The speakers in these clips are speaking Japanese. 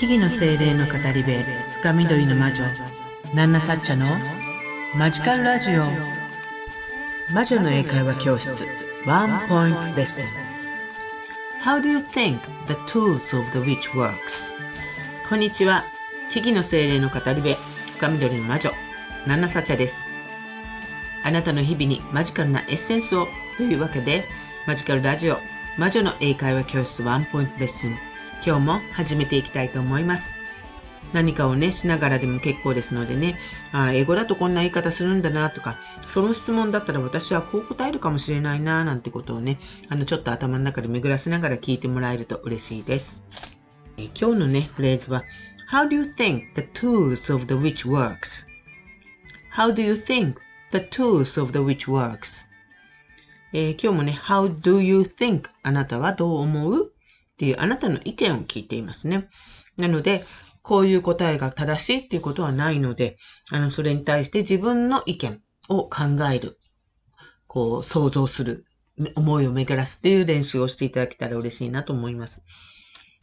木々の精霊の語り部深緑の魔女ナンナサッチャのマジカルラジオ。魔女の英会話教室ワンポイントレッスン。How do you think the tools of the witch works? こんにちは。木々の精霊の語り部深緑の魔女ナンナサッチャです。あなたの日々にマジカルなエッセンスをというわけでマジカルラジオ魔女の英会話教室ワンポイントレッスン。今日も始めていきたいと思います。何かをね、しながらでも結構ですのでね、あ英語だとこんな言い方するんだなとか、その質問だったら私はこう答えるかもしれないななんてことをね、あの、ちょっと頭の中で巡らせながら聞いてもらえると嬉しいです。え今日のね、フレーズは、How do you think the tools of the witch works?How do you think the tools of the witch works? えー、今日もね、How do you think? あなたはどう思う？っていうあなたの意見を聞いていますね。なので、こういう答えが正しいっていうことはないので、あの、それに対して自分の意見を考える。こう、想像する。思いを巡らすっていう練習をしていただけたら嬉しいなと思います。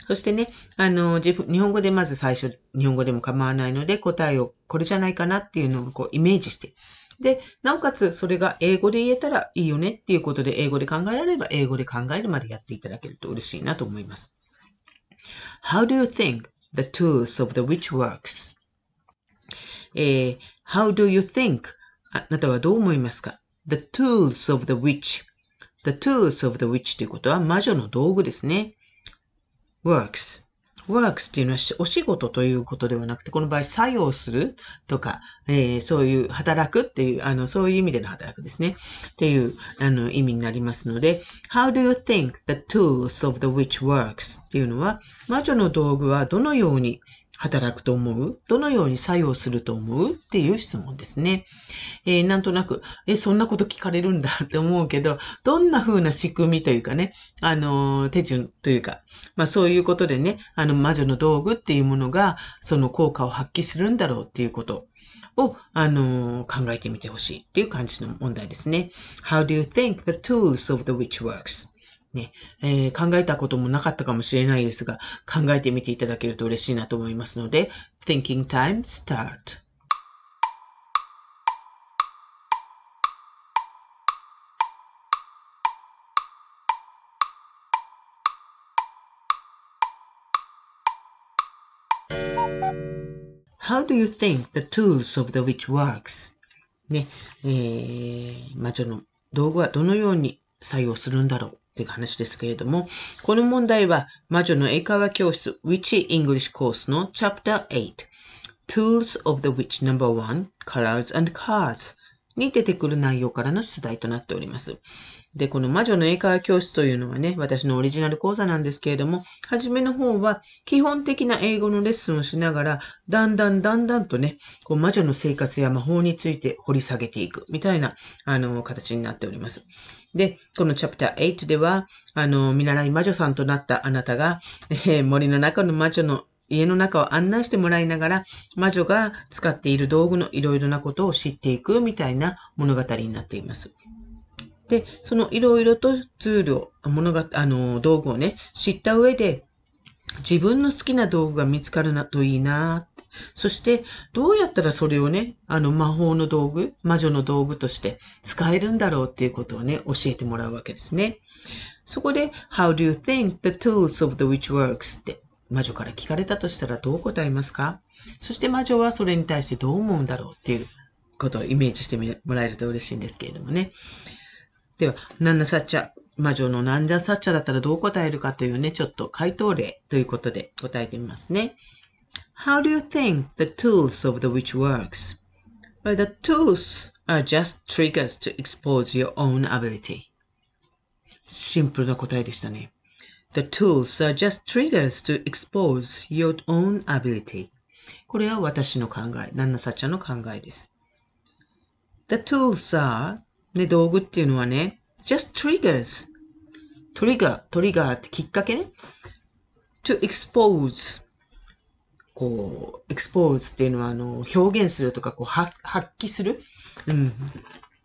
そしてね、あの、自分日本語でまず最初、日本語でも構わないので答えをこれじゃないかなっていうのをこうイメージして、で、なおかつそれが英語で言えたらいいよねっていうことで英語で考えられれば英語で考えるまでやっていただけると嬉しいなと思います。How do you think the tools of the witch works? えー、How do you think? あなたはどう思いますか ?The tools of the witch. The tools of the witch ということは魔女の道具ですね。works. Works っていうのはお仕事ということではなくて、この場合作用するとか、えー、そういう働くっていう、あの、そういう意味での働くですね。っていう、あの、意味になりますので、How do you think the tools of the witch works? っていうのは、魔女の道具はどのように働くと思う？どのように作用すると思う？っていう質問ですね。えー、なんとなく、え、そんなこと聞かれるんだって思うけど、どんな風な仕組みというかね、あの、手順というか、まあそういうことでね、あの、魔女の道具っていうものが、その効果を発揮するんだろうっていうことを、あの、考えてみてほしいっていう感じの問題ですね。How do you think the tools of the witch works? ね、えー、考えたこともなかったかもしれないですが、考えてみていただけると嬉しいなと思いますので、Thinking Time Start! How do you think the tools of the witch works? ね、えー、魔女の道具はどのように作用するんだろう？っていう話ですけれども、この問題は魔女の英会話教室 Witch English Course の Chapter 8 Tools of the Witch No.1 Colors and Cards に出てくる内容からの出題となっております。で、この魔女の英会話教室というのはね、私のオリジナル講座なんですけれども、はじめの方は基本的な英語のレッスンをしながら、だんだんだんだんとね、こう魔女の生活や魔法について掘り下げていくみたいな、あの、形になっております。で、このチャプター8では、あの、見習い魔女さんとなったあなたが、えー、森の中の魔女の家の中を案内してもらいながら、魔女が使っている道具のいろいろなことを知っていくみたいな物語になっています。で、そのいろいろとツールを、物が、あの、道具をね、知った上で、自分の好きな道具が見つかるなといいな。そして、どうやったらそれをね、あの魔法の道具、魔女の道具として使えるんだろうっていうことをね、教えてもらうわけですね。そこで、How do you think the tools of the witch works? って魔女から聞かれたとしたらどう答えますか？そして魔女はそれに対してどう思うんだろうっていうことをイメージしてもらえると嬉しいんですけれどもね。では、ナンナサッチャ、魔女のナンジャサッチャだったらどう答えるかというね、ちょっと回答例ということで答えてみますね。How do you think the tools of the witch works? Well, the tools are just triggers to expose your own ability. シンプルな答えでしたね。The tools are just triggers to expose your own ability. これは私の考え、ナンナサッチャの考えです。The tools are ね、道具っていうのはね、just triggers. トリガー、トリガーってきっかけね。to expose. こう、expose っていうのは、あの、表現するとか、こう、発揮する？うん。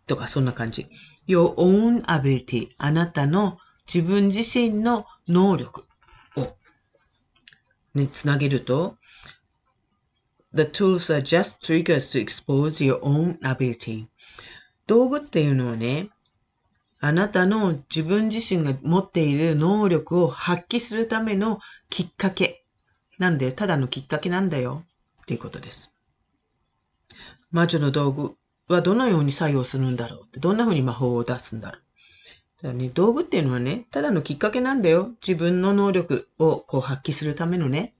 とか、そんな感じ。your own ability. あなたの自分自身の能力をにつなげると、The tools are just triggers to expose your own ability. 道具っていうのはね、あなたの自分自身が持っている能力を発揮するためのきっかけなんだよ。ただのきっかけなんだよ。っていうことです。魔女の道具はどのように作用するんだろうどんな風に魔法を出すんだろうだね、道具っていうのはね、ただのきっかけなんだよ。自分の能力をこう発揮するためのね。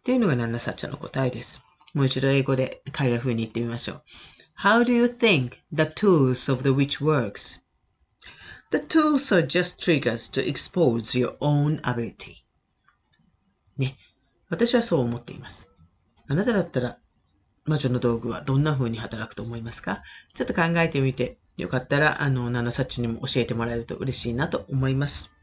っていうのがナンナサッチャの答えです。もう一度英語で海外風に言ってみましょう。How do you think the tools of the witch works? The tools are just triggers to expose your own ability. ね。私はそう思っています。あなただったら魔女の道具はどんな風に働くと思いますか？ちょっと考えてみて、よかったら、あの、ナナサッチにも教えてもらえると嬉しいなと思います。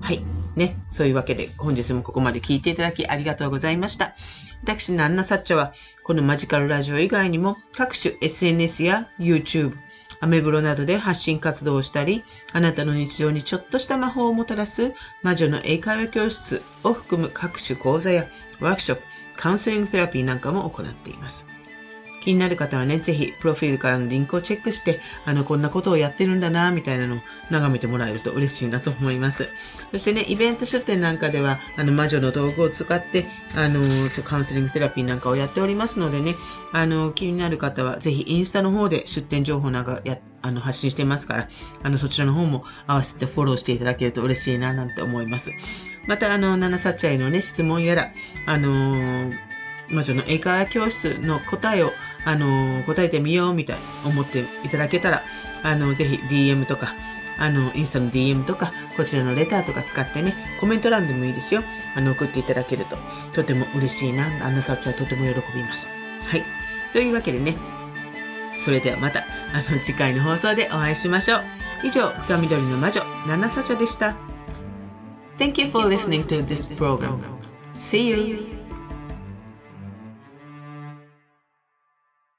はい。ね。そういうわけで、本日もここまで聞いていただきありがとうございました。私、ナンナサッチャは、このマジカルラジオ以外にも、各種 SNS や YouTube、アメブロなどで発信活動をしたり、あなたの日常にちょっとした魔法をもたらす魔女の英会話教室を含む各種講座やワークショップ、カウンセリングセラピーなんかも行っています。気になる方はね、ぜひ、プロフィールからのリンクをチェックして、あの、こんなことをやってるんだな、みたいなのを眺めてもらえると嬉しいなと思います。そしてね、イベント出店なんかでは、あの、魔女の道具を使って、あの、ちょカウンセリングセラピーなんかをやっておりますのでね、あの、気になる方は、ぜひ、インスタの方で出店情報なんかや、あの、発信してますから、あの、そちらの方も合わせてフォローしていただけると嬉しいな、なんて思います。また、あの、七サチャイのね、質問やら、あのー魔女の英会話教室の答えを、あの、答えてみようみたい思っていただけたら、あの、ぜひ DM とか、あの、インスタの DM とか、こちらのレターとか使ってね、コメント欄でもいいですよ。あの、送っていただけると、とても嬉しいな。あの、サッチはとても喜びます。はい。というわけでね、それではまた、あの、次回の放送でお会いしましょう。以上、深緑の魔女、ナナサチャでした。Thank you for listening to this program. See you!